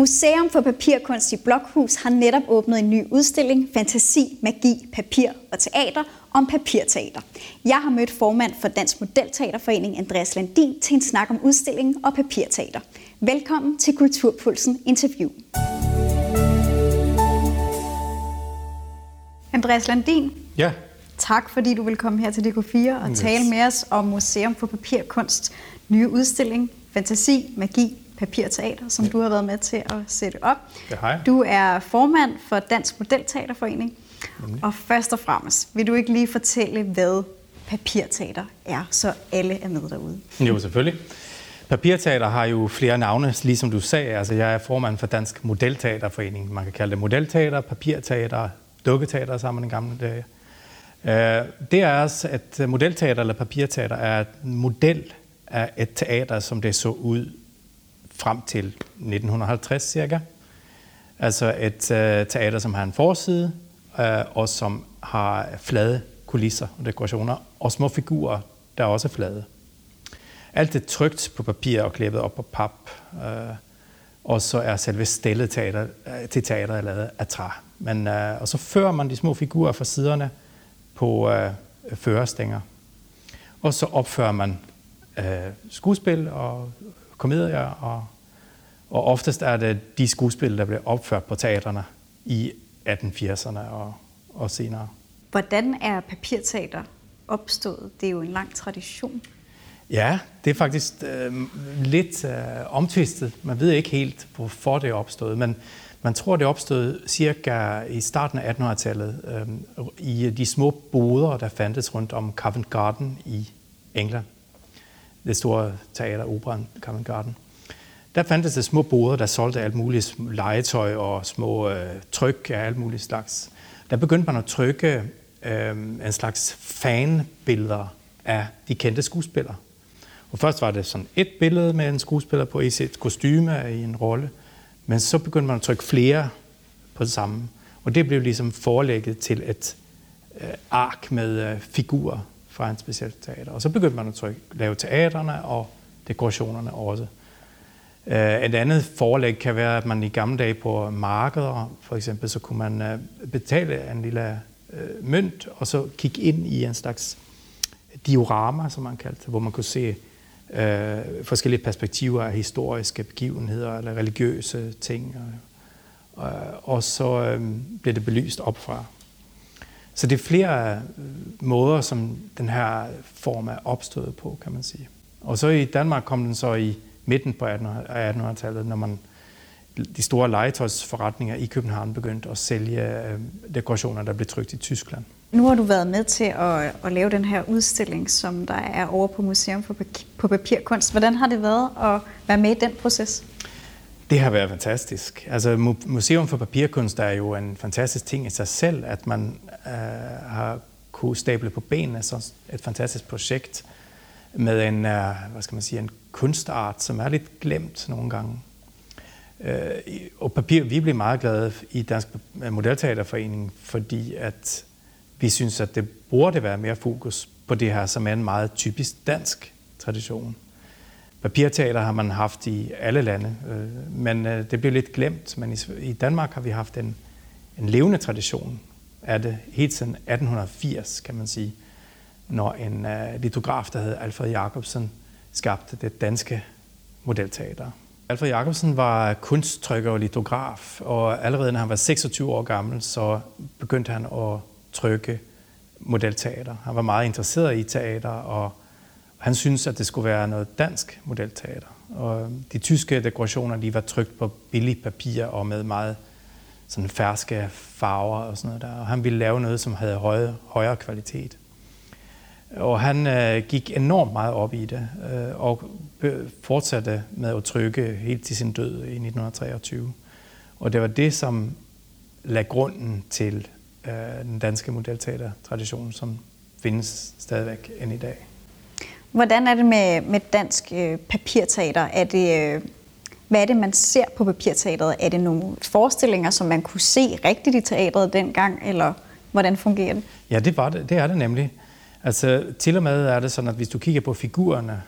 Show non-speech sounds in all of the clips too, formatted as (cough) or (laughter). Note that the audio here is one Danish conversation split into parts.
Museum for Papirkunst i Blokhus har netop åbnet en ny udstilling, Fantasi, Magi, Papir og Teater, om papirteater. Jeg har mødt formand for Dansk Modelteaterforening, Andreas Landin, til en snak om udstillingen og papirteater. Velkommen til Kulturpulsen Interview. Andreas Landin. Ja. Tak fordi du vil komme her til DK4 og yes. tale med os om Museum for Papirkunst nye udstilling, Fantasi, Magi, Papirteater, som ja. du har været med til at sætte op. Har jeg. Du er formand for Dansk Modelteaterforening. Nemlig. Og først og fremmest, vil du ikke lige fortælle, hvad papirteater er, så alle er med derude? Jo, selvfølgelig. Papirteater har jo flere navne, ligesom du sagde. Altså, jeg er formand for Dansk Modelteaterforening. Man kan kalde det modelteater, papirteater, dukketeater sammen den gamle dage. Det er også, at modelteater eller papirteater er en model af et teater, som det så ud frem til 1950 cirka. Altså et øh, teater, som har en forside, øh, og som har flade kulisser og dekorationer, og små figurer, der er også flade. Alt er trygt på papir og klippet op på pap, øh, og så er selve stillet teater, uh, til teateret lavet af træ. Men, øh, og så fører man de små figurer fra siderne på øh, førerstænger, og så opfører man øh, skuespil og komedier, og, og oftest er det de skuespil, der bliver opført på teaterne i 1880'erne og, og senere. Hvordan er papirteater opstået? Det er jo en lang tradition. Ja, det er faktisk øh, lidt øh, omtvistet. Man ved ikke helt, hvorfor det er opstået, men man tror, det opstået cirka i starten af 1800-tallet øh, i de små boder, der fandtes rundt om Covent Garden i England det store teater, operan Covent Garden. Der fandtes det små boder, der solgte alt muligt legetøj og små øh, tryk af alt muligt slags. Der begyndte man at trykke øh, en slags fanbilleder af de kendte skuespillere. Og først var det sådan et billede med en skuespiller på i sit kostyme i en rolle, men så begyndte man at trykke flere på det samme. Og det blev ligesom forelægget til et øh, ark med øh, figurer fra en speciel teater. Og så begyndte man at trykke, lave teaterne og dekorationerne også. Øh, et andet forlæg kan være, at man i gamle dage på markeder, for eksempel, så kunne man øh, betale en lille øh, mønt, og så kigge ind i en slags diorama, som man kaldte hvor man kunne se øh, forskellige perspektiver af historiske begivenheder eller religiøse ting. Og, og så øh, blev det belyst opfra. Så det er flere øh, måder, som den her form er opstået på, kan man sige. Og så i Danmark kom den så i midten på 1800-tallet, når man de store legetøjsforretninger i København begyndte at sælge øh, dekorationer, der blev trykt i Tyskland. Nu har du været med til at, at lave den her udstilling, som der er over på Museum for, på Papirkunst. Hvordan har det været at være med i den proces? Det har været fantastisk. Altså, Museum for Papirkunst er jo en fantastisk ting i sig selv, at man øh, har kunne stable på benene så et fantastisk projekt med en, øh, hvad skal man sige, en kunstart, som er lidt glemt nogle gange. Øh, og papir, vi bliver meget glade i Dansk Modelteaterforening, fordi at vi synes, at det burde være mere fokus på det her, som er en meget typisk dansk tradition. Papirteater har man haft i alle lande, øh, men øh, det blev lidt glemt. Men i Danmark har vi haft en, en levende tradition af det helt siden 1880, kan man sige, når en øh, litograf, der hed Alfred Jacobsen, skabte det danske modelteater. Alfred Jacobsen var kunsttrykker og litograf, og allerede når han var 26 år gammel, så begyndte han at trykke modelteater. Han var meget interesseret i teater, og han synes, at det skulle være noget dansk modelteater. Og de tyske dekorationer de var trykt på billig papir og med meget sådan ferske farver og sådan noget der. Og han ville lave noget, som havde høje, højere kvalitet. Og han øh, gik enormt meget op i det, øh, og fortsatte med at trykke helt til sin død i 1923. Og det var det, som lagde grunden til øh, den danske modelteater-tradition, som findes stadigvæk end i dag. Hvordan er det med, med dansk øh, papirteater? Er det, øh, hvad er det, man ser på papirteateret? Er det nogle forestillinger, som man kunne se rigtigt i teatret dengang, eller hvordan fungerer det? Ja, det, var det, det er det nemlig. Altså, til og med er det sådan, at hvis du kigger på figurerne,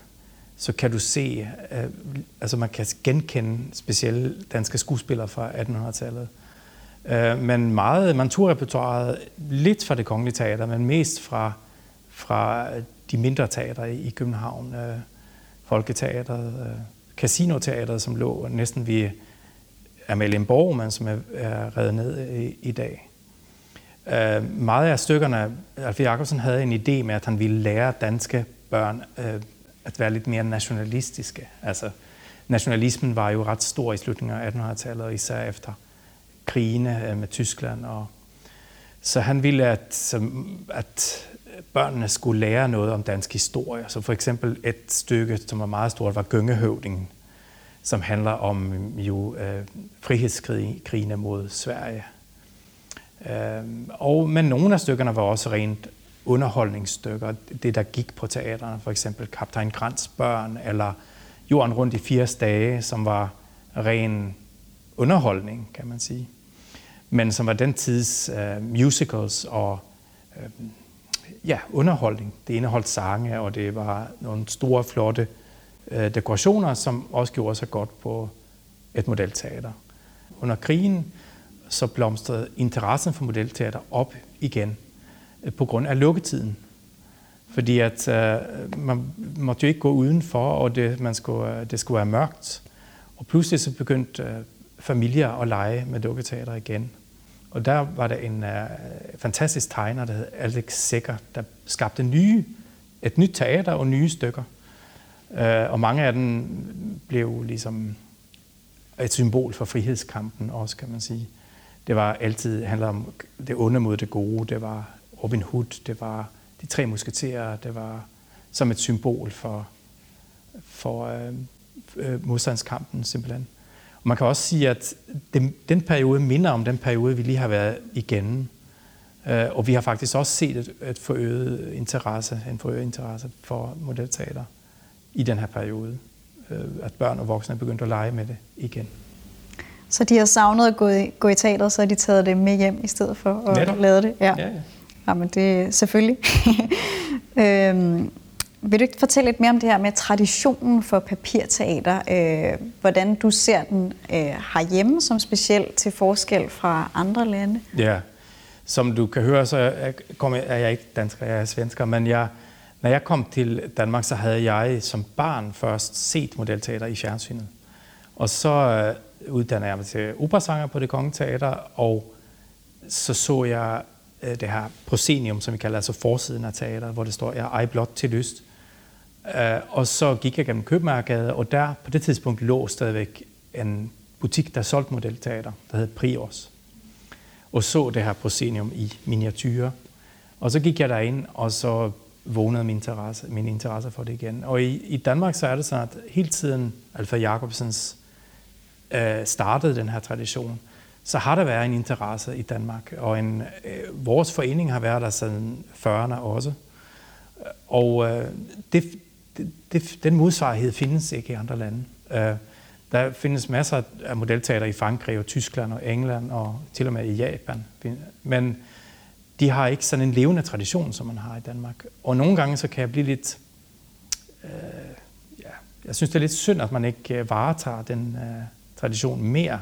så kan du se, øh, altså man kan genkende specielle danske skuespillere fra 1800-tallet. Øh, men meget, man tog repertoireet lidt fra det kongelige teater, men mest fra, fra de mindre teater i København. Øh, Folketeateret, øh, Casinoteateret, som lå næsten ved Amalienborg, men som er, er reddet ned i, i dag. Øh, meget af stykkerne, Alf e. Jacobsen havde en idé med, at han ville lære danske børn øh, at være lidt mere nationalistiske. Altså, nationalismen var jo ret stor i slutningen af 1800-tallet, især efter krigene øh, med Tyskland. Og, så han ville, at, at børnene skulle lære noget om dansk historie. Så for eksempel et stykke, som var meget stort, var Gøngehøvdingen, som handler om mm, jo øh, frihedskrigene mod Sverige. Øh, og, men nogle af stykkerne var også rent underholdningsstykker. Det, der gik på teaterne, for eksempel Kaptajn Grants børn, eller Jorden rundt i 80 dage, som var ren underholdning, kan man sige. Men som var den tids øh, musicals og øh, ja, underholdning. Det indeholdt sange, og det var nogle store, flotte øh, dekorationer, som også gjorde sig godt på et modelteater. Under krigen så blomstrede interessen for modelteater op igen øh, på grund af lukketiden. Fordi at øh, man måtte jo ikke gå udenfor, og det, man skulle, øh, det skulle være mørkt. Og pludselig så begyndte øh, familier at lege med dukketeater igen. Og der var der en uh, fantastisk tegner, der hed Alex Sækker, der skabte nye, et nyt teater og nye stykker. Uh, og mange af dem blev ligesom et symbol for frihedskampen også, kan man sige. Det var altid handler om det onde mod det gode. Det var Robin Hood, det var de tre musketerer, det var som et symbol for, for øh, øh, modstandskampen simpelthen. Man kan også sige, at den, den periode minder om den periode, vi lige har været igennem. Øh, og vi har faktisk også set et, et forøget interesse, en forøget interesse for modelteater i den her periode. Øh, at børn og voksne er begyndt at lege med det igen. Så de har savnet at gå i, gå i teateret, så har de taget det med hjem i stedet for at Netop. lave det? Ja, ja. ja. Jamen det er selvfølgelig. (laughs) øhm, vil du ikke fortælle lidt mere om det her med traditionen for papirteater? Øh, hvordan du ser den øh, herhjemme som specielt til forskel fra andre lande? Ja, som du kan høre, så er, er jeg ikke dansker, jeg er svensker, men jeg, når jeg kom til Danmark, så havde jeg som barn først set modelteater i fjernsynet. Og så øh, uddannede jeg mig til operasanger på det kongelige teater, og så så jeg Øh, det her proscenium, som vi kalder, altså forsiden af teater, hvor det står, jeg ej blot til lyst. Øh, og så gik jeg gennem Købmagergade, og der på det tidspunkt lå stadigvæk en butik, der solgte modelteater, der hed Prios. Og så det her proscenium i miniatyrer. Og så gik jeg derind, og så vågnede min interesse, min interesse for det igen. Og i, i Danmark så er det sådan, at hele tiden Alfred Jacobsens øh, startede den her tradition, så har der været en interesse i Danmark, og en, øh, vores forening har været der siden 40'erne også. Og øh, det, det, den modsvarighed findes ikke i andre lande. Øh, der findes masser af modelteater i Frankrig og Tyskland og England og til og med i Japan. Men de har ikke sådan en levende tradition, som man har i Danmark. Og nogle gange så kan jeg blive lidt... Øh, ja, jeg synes, det er lidt synd, at man ikke øh, varetager den øh, tradition mere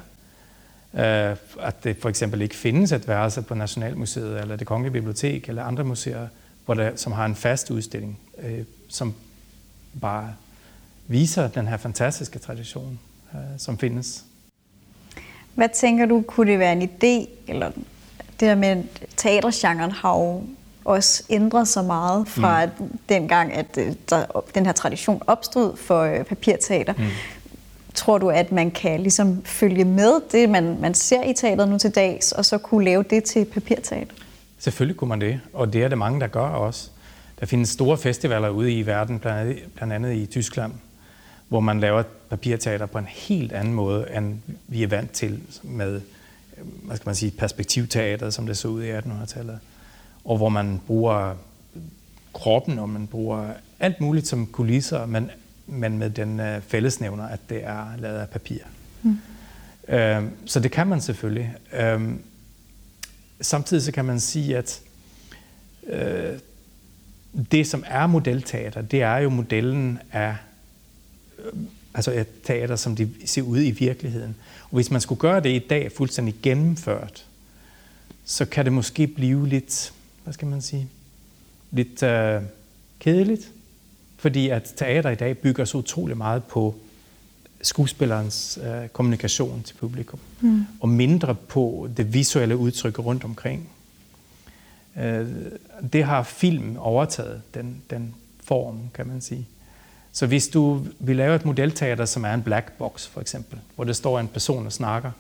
Øh, at det for eksempel ikke findes et værelse på Nationalmuseet eller det Kongelige Bibliotek eller andre museer, hvor der, som har en fast udstilling, øh, som bare viser den her fantastiske tradition, øh, som findes. Hvad tænker du, kunne det være en idé, eller det der med teatergenren har jo også ændret sig meget fra mm. dengang, at der, den her tradition opstod for papirteater. Mm. Tror du, at man kan ligesom følge med det, man, man ser i teateret nu til dags, og så kunne lave det til papirteater? Selvfølgelig kunne man det, og det er det mange, der gør også. Der findes store festivaler ude i verden, blandt andet, i Tyskland, hvor man laver papirteater på en helt anden måde, end vi er vant til med hvad skal man sige, perspektivteater, som det så ud i 1800-tallet. Og hvor man bruger kroppen, og man bruger alt muligt som kulisser, men men med den øh, fællesnævner, at det er lavet af papir. Mm. Øh, så det kan man selvfølgelig. Øh, samtidig så kan man sige, at øh, det, som er modelteater, det er jo modellen af altså et teater, som de ser ud i virkeligheden. Og hvis man skulle gøre det i dag fuldstændig gennemført, så kan det måske blive lidt, hvad skal man sige, lidt øh, kedeligt. Fordi at teater i dag bygger så utrolig meget på skuespillerens øh, kommunikation til publikum, mm. og mindre på det visuelle udtryk rundt omkring. Øh, det har film overtaget, den, den form, kan man sige. Så hvis du vil lave et modelteater, som er en black box for eksempel, hvor der står en person og snakker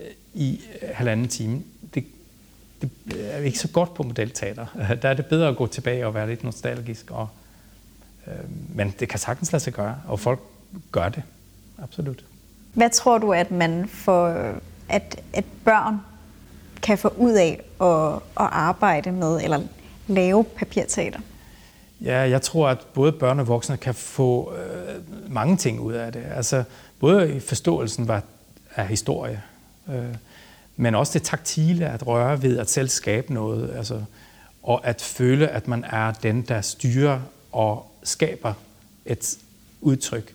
øh, i øh, halvanden time, det, det er ikke så godt på modelteater. (laughs) Der er det bedre at gå tilbage og være lidt nostalgisk. Og, øh, men det kan sagtens lade sig gøre, og folk gør det. Absolut. Hvad tror du, at man får, at, at børn kan få ud af at, at arbejde med eller lave papirteater? Ja, jeg tror, at både børn og voksne kan få øh, mange ting ud af det. Altså, både i forståelsen af historie, øh, men også det taktile, at røre ved, at selv skabe noget, altså, og at føle, at man er den, der styrer og skaber et udtryk.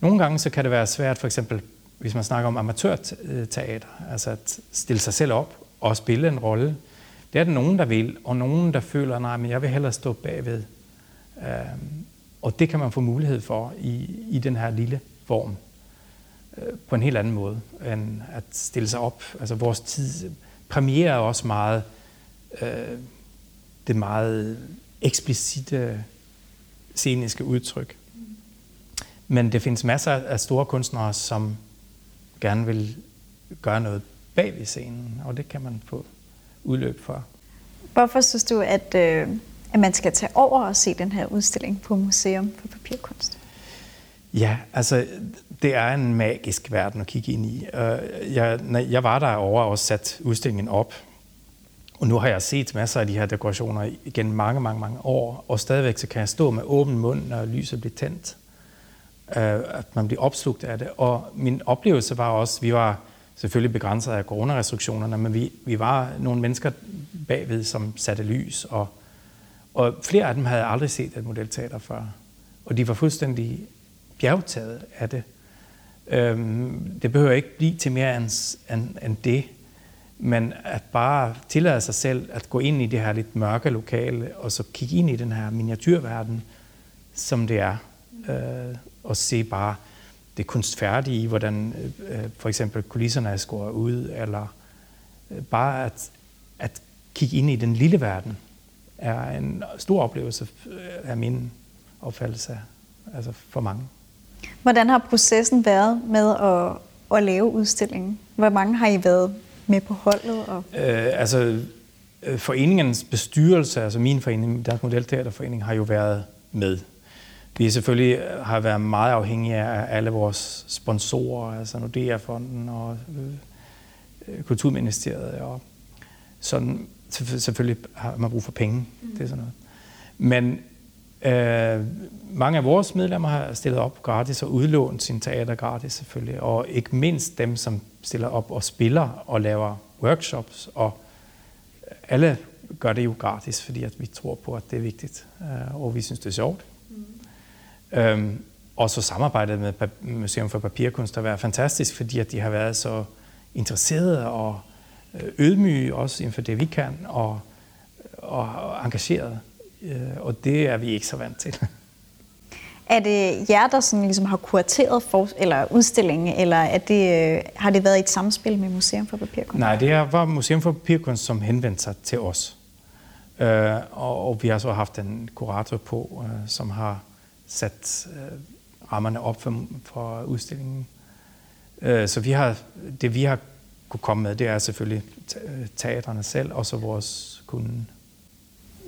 Nogle gange så kan det være svært, for eksempel hvis man snakker om amatørteater, altså at stille sig selv op og spille en rolle. Det er der nogen, der vil, og nogen, der føler, nej, men jeg vil hellere stå bagved. Øhm, og det kan man få mulighed for i, i den her lille form øh, på en helt anden måde, end at stille sig op. Altså vores tid premierer også meget øh, det meget eksplicite sceniske udtryk. Men det findes masser af store kunstnere, som gerne vil gøre noget bag ved scenen, og det kan man få udløb for. Hvorfor synes du, at, øh, at man skal tage over og se den her udstilling på Museum for Papirkunst? Ja, altså det er en magisk verden at kigge ind i. Jeg, jeg var der over og sat udstillingen op, og nu har jeg set masser af de her dekorationer igen mange, mange, mange år, og stadigvæk så kan jeg stå med åben mund, når lyset bliver tændt. Øh, at man bliver opslugt af det. Og min oplevelse var også, vi var selvfølgelig begrænset af coronarestriktionerne, men vi, vi var nogle mennesker bagved, som satte lys, og, og flere af dem havde aldrig set et modelteater før. Og de var fuldstændig bjergtaget af det. Øhm, det behøver ikke blive til mere end, end, end det, men at bare tillade sig selv at gå ind i det her lidt mørke lokale, og så kigge ind i den her miniatyrverden, som det er. Øh, og se bare det kunstfærdige i, hvordan øh, for eksempel kulisserne er skåret ud, eller øh, bare at, at kigge ind i den lille verden, er en stor oplevelse øh, af min opfattelse altså for mange. Hvordan har processen været med at, at lave udstillingen? Hvor mange har I været med på holdet? Og... Øh, altså, øh, foreningens bestyrelse, altså min forening, Dansk Modelteaterforening, har jo været med vi selvfølgelig har været meget afhængige af alle vores sponsorer, altså Nordea-fonden og øh, Kulturministeriet. Og sådan, selvfølgelig har man brug for penge. Mm. Det er sådan noget. Men øh, mange af vores medlemmer har stillet op gratis og udlånt sin teater gratis selvfølgelig. Og ikke mindst dem, som stiller op og spiller og laver workshops. Og alle gør det jo gratis, fordi at vi tror på, at det er vigtigt. Øh, og vi synes, det er sjovt. Øhm, og så samarbejdet med Museum for Papirkunst har været fantastisk, fordi at de har været så interesserede og øh, ydmyge også inden for det, vi kan, og, og engagerede. Øh, og det er vi ikke så vant til. Er det jer, der sådan ligesom har kurateret for, eller udstillingen, eller er det, øh, har det været et samspil med Museum for Papirkunst? Nej, det var Museum for Papirkunst, som henvendte sig til os. Øh, og, og vi har så haft en kurator på, øh, som har sat øh, rammerne op for, for udstillingen. Øh, så vi har, det vi har kunne komme med, det er selvfølgelig teaterne selv, og så vores kunde.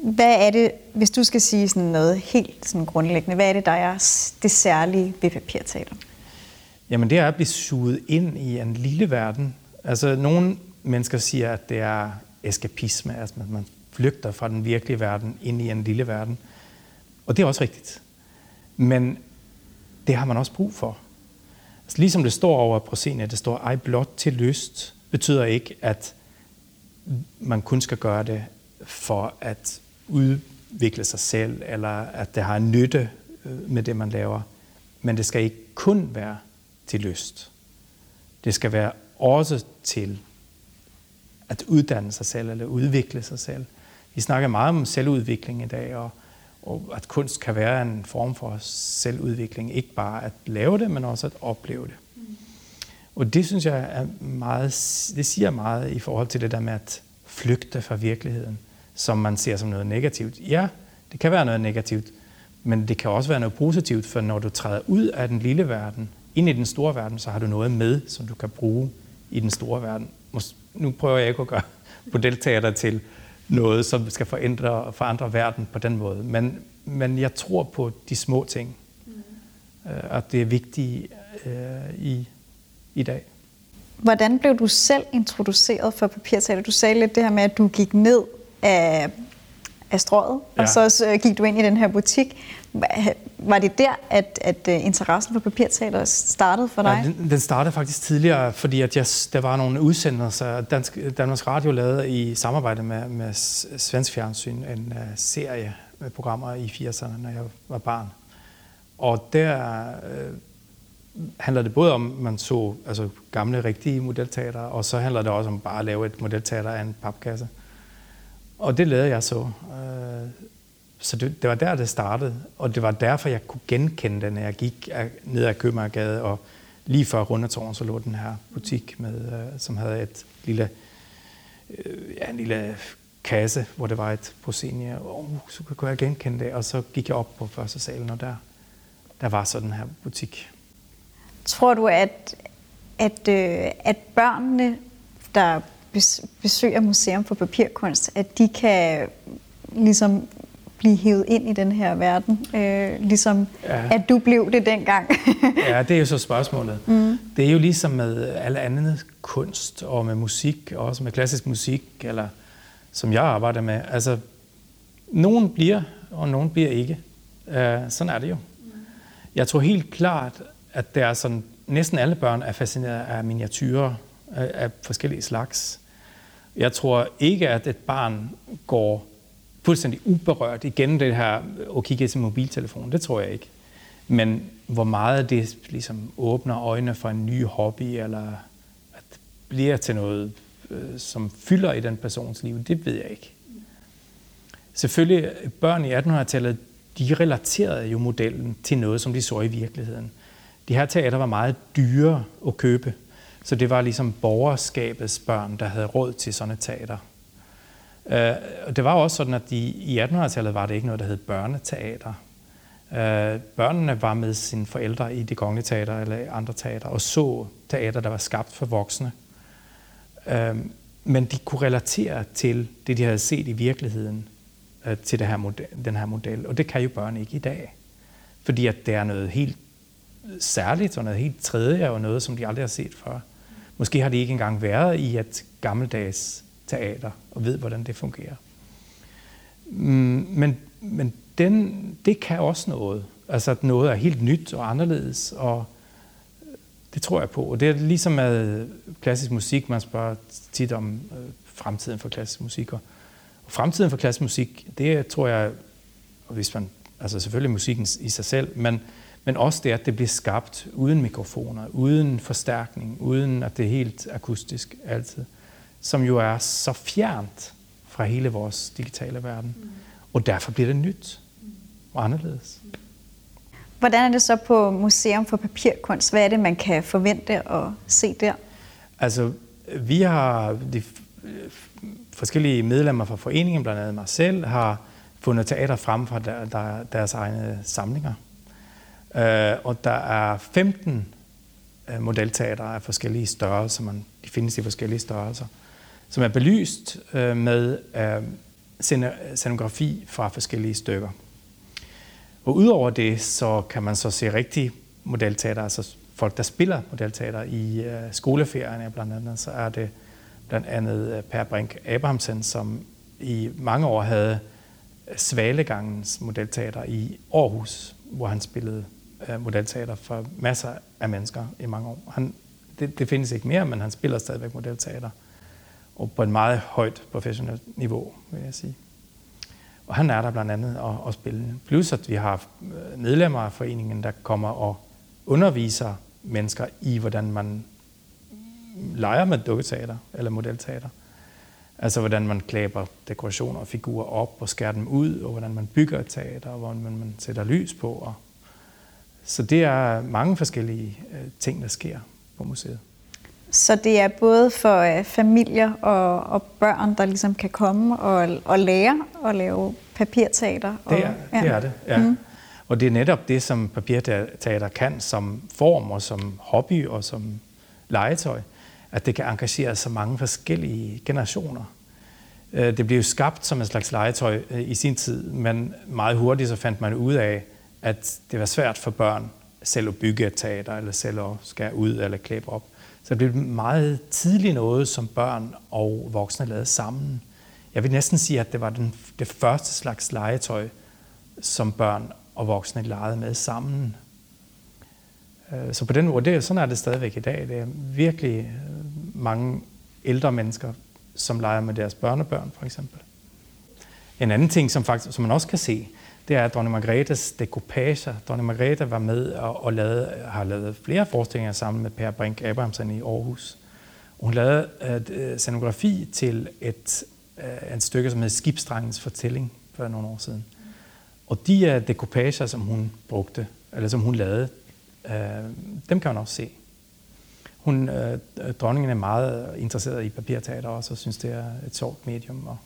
Hvad er det, hvis du skal sige sådan noget helt sådan grundlæggende, hvad er det, der er det særlige ved papirteater? Jamen det er at blive suget ind i en lille verden. Altså nogle mennesker siger, at det er eskapisme, altså at man flygter fra den virkelige verden ind i en lille verden. Og det er også rigtigt. Men det har man også brug for. Altså, ligesom det står over på scenen, det står, ej blot til lyst, betyder ikke, at man kun skal gøre det for at udvikle sig selv, eller at det har en nytte øh, med det, man laver. men det skal ikke kun være til lyst. Det skal være også til at uddanne sig selv eller udvikle sig selv. Vi snakker meget om selvudvikling i dag, og, og at kunst kan være en form for selvudvikling. Ikke bare at lave det, men også at opleve det. Mm. Og det synes jeg er meget, det siger meget i forhold til det der med at flygte fra virkeligheden, som man ser som noget negativt. Ja, det kan være noget negativt, men det kan også være noget positivt, for når du træder ud af den lille verden, ind i den store verden, så har du noget med, som du kan bruge i den store verden. Nu prøver jeg ikke at gøre (laughs) modelteater til noget, som skal forandre, forandre verden på den måde. Men, men jeg tror på de små ting, mm. at det er vigtigt uh, i, i dag. Hvordan blev du selv introduceret for papirteater? Du sagde lidt det her med, at du gik ned af, af strået, ja. og så gik du ind i den her butik. Var det der, at, at øh, interessen for papirteater startede for dig? Ja, den, den startede faktisk tidligere, fordi at jeg, der var nogle udsendelser, Dansk, Danmarks Radio lavede i samarbejde med, med Svensk Fjernsyn en uh, serie med programmer i 80'erne, når jeg var barn. Og der uh, handler det både om, at man så altså, gamle, rigtige modelteater, og så handler det også om bare at lave et modelteater af en papkasse. Og det lavede jeg så. Øh, så det, det var der, det startede, og det var derfor, jeg kunne genkende den, når jeg gik ned ad Købmagergade, og lige før Rundetårn, så lå den her butik, med, øh, som havde et lille, øh, ja, en lille kasse, hvor det var et proscenie, og oh, så kunne jeg genkende det, og så gik jeg op på første salen, og der, der var så den her butik. Tror du, at, at, øh, at børnene, der besøger Museum for Papirkunst, at de kan ligesom blive hævet ind i den her verden, øh, ligesom ja. at du blev det dengang. (laughs) ja, det er jo så spørgsmålet. Mm. Det er jo ligesom med alle andre kunst, og med musik, og også med klassisk musik, eller som jeg arbejder med. Altså, nogen bliver, og nogen bliver ikke. Uh, sådan er det jo. Mm. Jeg tror helt klart, at der er sådan, næsten alle børn er fascineret af miniatyrer af, af forskellige slags. Jeg tror ikke, at et barn går fuldstændig uberørt igennem det her og kigger i sin mobiltelefon. Det tror jeg ikke. Men hvor meget det ligesom åbner øjnene for en ny hobby, eller at bliver til noget, øh, som fylder i den persons liv, det ved jeg ikke. Selvfølgelig, børn i 1800-tallet, de relaterede jo modellen til noget, som de så i virkeligheden. De her teater var meget dyre at købe, så det var ligesom borgerskabets børn, der havde råd til sådan et teater. Øh, det var også sådan, at de, i 1800-tallet var det ikke noget, der hed børneteater. Øh, børnene var med sine forældre i det kongelige teater eller andre teater og så teater, der var skabt for voksne. Øh, men de kunne relatere til det, de havde set i virkeligheden, øh, til det her model, den her model. Og det kan jo børn ikke i dag. Fordi at det er noget helt særligt og noget helt tredje og noget, som de aldrig har set før. Måske har de ikke engang været i et gammeldags teater og ved, hvordan det fungerer. Mm, men, men den, det kan også noget. Altså at noget er helt nyt og anderledes, og det tror jeg på. Og det er ligesom med klassisk musik, man spørger tit om øh, fremtiden for klassisk musik. Og fremtiden for klassisk musik, det tror jeg, hvis man, altså selvfølgelig musikken i sig selv, men, men også det, at det bliver skabt uden mikrofoner, uden forstærkning, uden at det er helt akustisk altid som jo er så fjernt fra hele vores digitale verden. Og derfor bliver det nyt og anderledes. Hvordan er det så på Museum for Papirkunst? Hvad er det, man kan forvente at se der? Altså, vi har de forskellige medlemmer fra foreningen, blandt andet mig selv, har fundet teater frem fra der, der, deres egne samlinger. Uh, og der er 15 uh, øh, modelteater af forskellige størrelser. Man, de findes i forskellige størrelser som er belyst øh, med øh, scenografi fra forskellige stykker. Og udover det, så kan man så se rigtige modelteater, altså folk, der spiller modelteater i øh, skoleferierne blandt andet, så er det blandt andet øh, Per Brink Abrahamsen, som i mange år havde Svalegangens modelteater i Aarhus, hvor han spillede øh, modelteater for masser af mennesker i mange år. Han, det, det findes ikke mere, men han spiller stadigvæk modelteater og på et meget højt professionelt niveau, vil jeg sige. Og han er der blandt andet og, og spille. Plus at vi har medlemmer af foreningen, der kommer og underviser mennesker i, hvordan man leger med dukketeater eller modelteater. Altså hvordan man klæber dekorationer og figurer op og skærer dem ud, og hvordan man bygger et teater, og hvordan man, man sætter lys på. Og så det er mange forskellige øh, ting, der sker på museet. Så det er både for øh, familier og, og børn, der ligesom kan komme og, og lære at lave papirteater? Og, det, er, ja. det er det, ja. Mm. Og det er netop det, som papirteater kan som form og som hobby og som legetøj, at det kan engagere så mange forskellige generationer. Øh, det blev skabt som en slags legetøj i sin tid, men meget hurtigt så fandt man ud af, at det var svært for børn selv at bygge et teater, eller selv at skære ud eller klæbe op. Så det blev meget tidligt noget, som børn og voksne lavede sammen. Jeg vil næsten sige, at det var den, det første slags legetøj, som børn og voksne legede med sammen. Øh, så på den måde, det, sådan er det stadigvæk i dag. Det er virkelig øh, mange ældre mennesker, som leger med deres børnebørn, for eksempel. En anden ting, som, faktisk, som man også kan se, det er dronning Margrethes dekoupager. Dronning Margrethe var med og, og lavede, har lavet flere forestillinger sammen med Per Brink Abrahamsen i Aarhus. Hun lavede uh, scenografi til et, øh, et stykke, som hedder Skibstrangens fortælling for nogle år siden. Og de er dekopager, som hun brugte, eller som hun lavede, øh, dem kan man også se. Hun, øh, dronningen er meget interesseret i papirteater også, og synes, det er et sjovt medium, og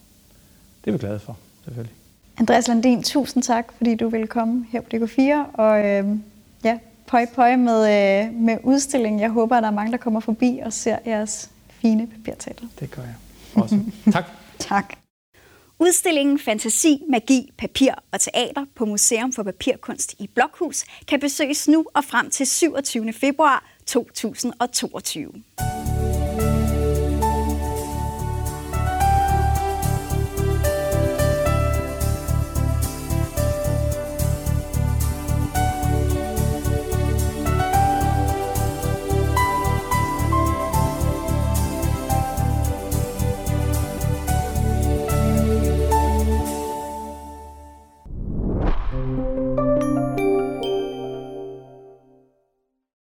det er vi glade for, selvfølgelig. Andreas Landin, tusind tak, fordi du ville komme her på DK4, og øh, ja, pøj pøj med, øh, med udstillingen. Jeg håber, at der er mange, der kommer forbi og ser jeres fine papirteater. Det gør jeg også. (laughs) tak. tak. Udstillingen Fantasi, Magi, Papir og Teater på Museum for Papirkunst i Blokhus kan besøges nu og frem til 27. februar 2022.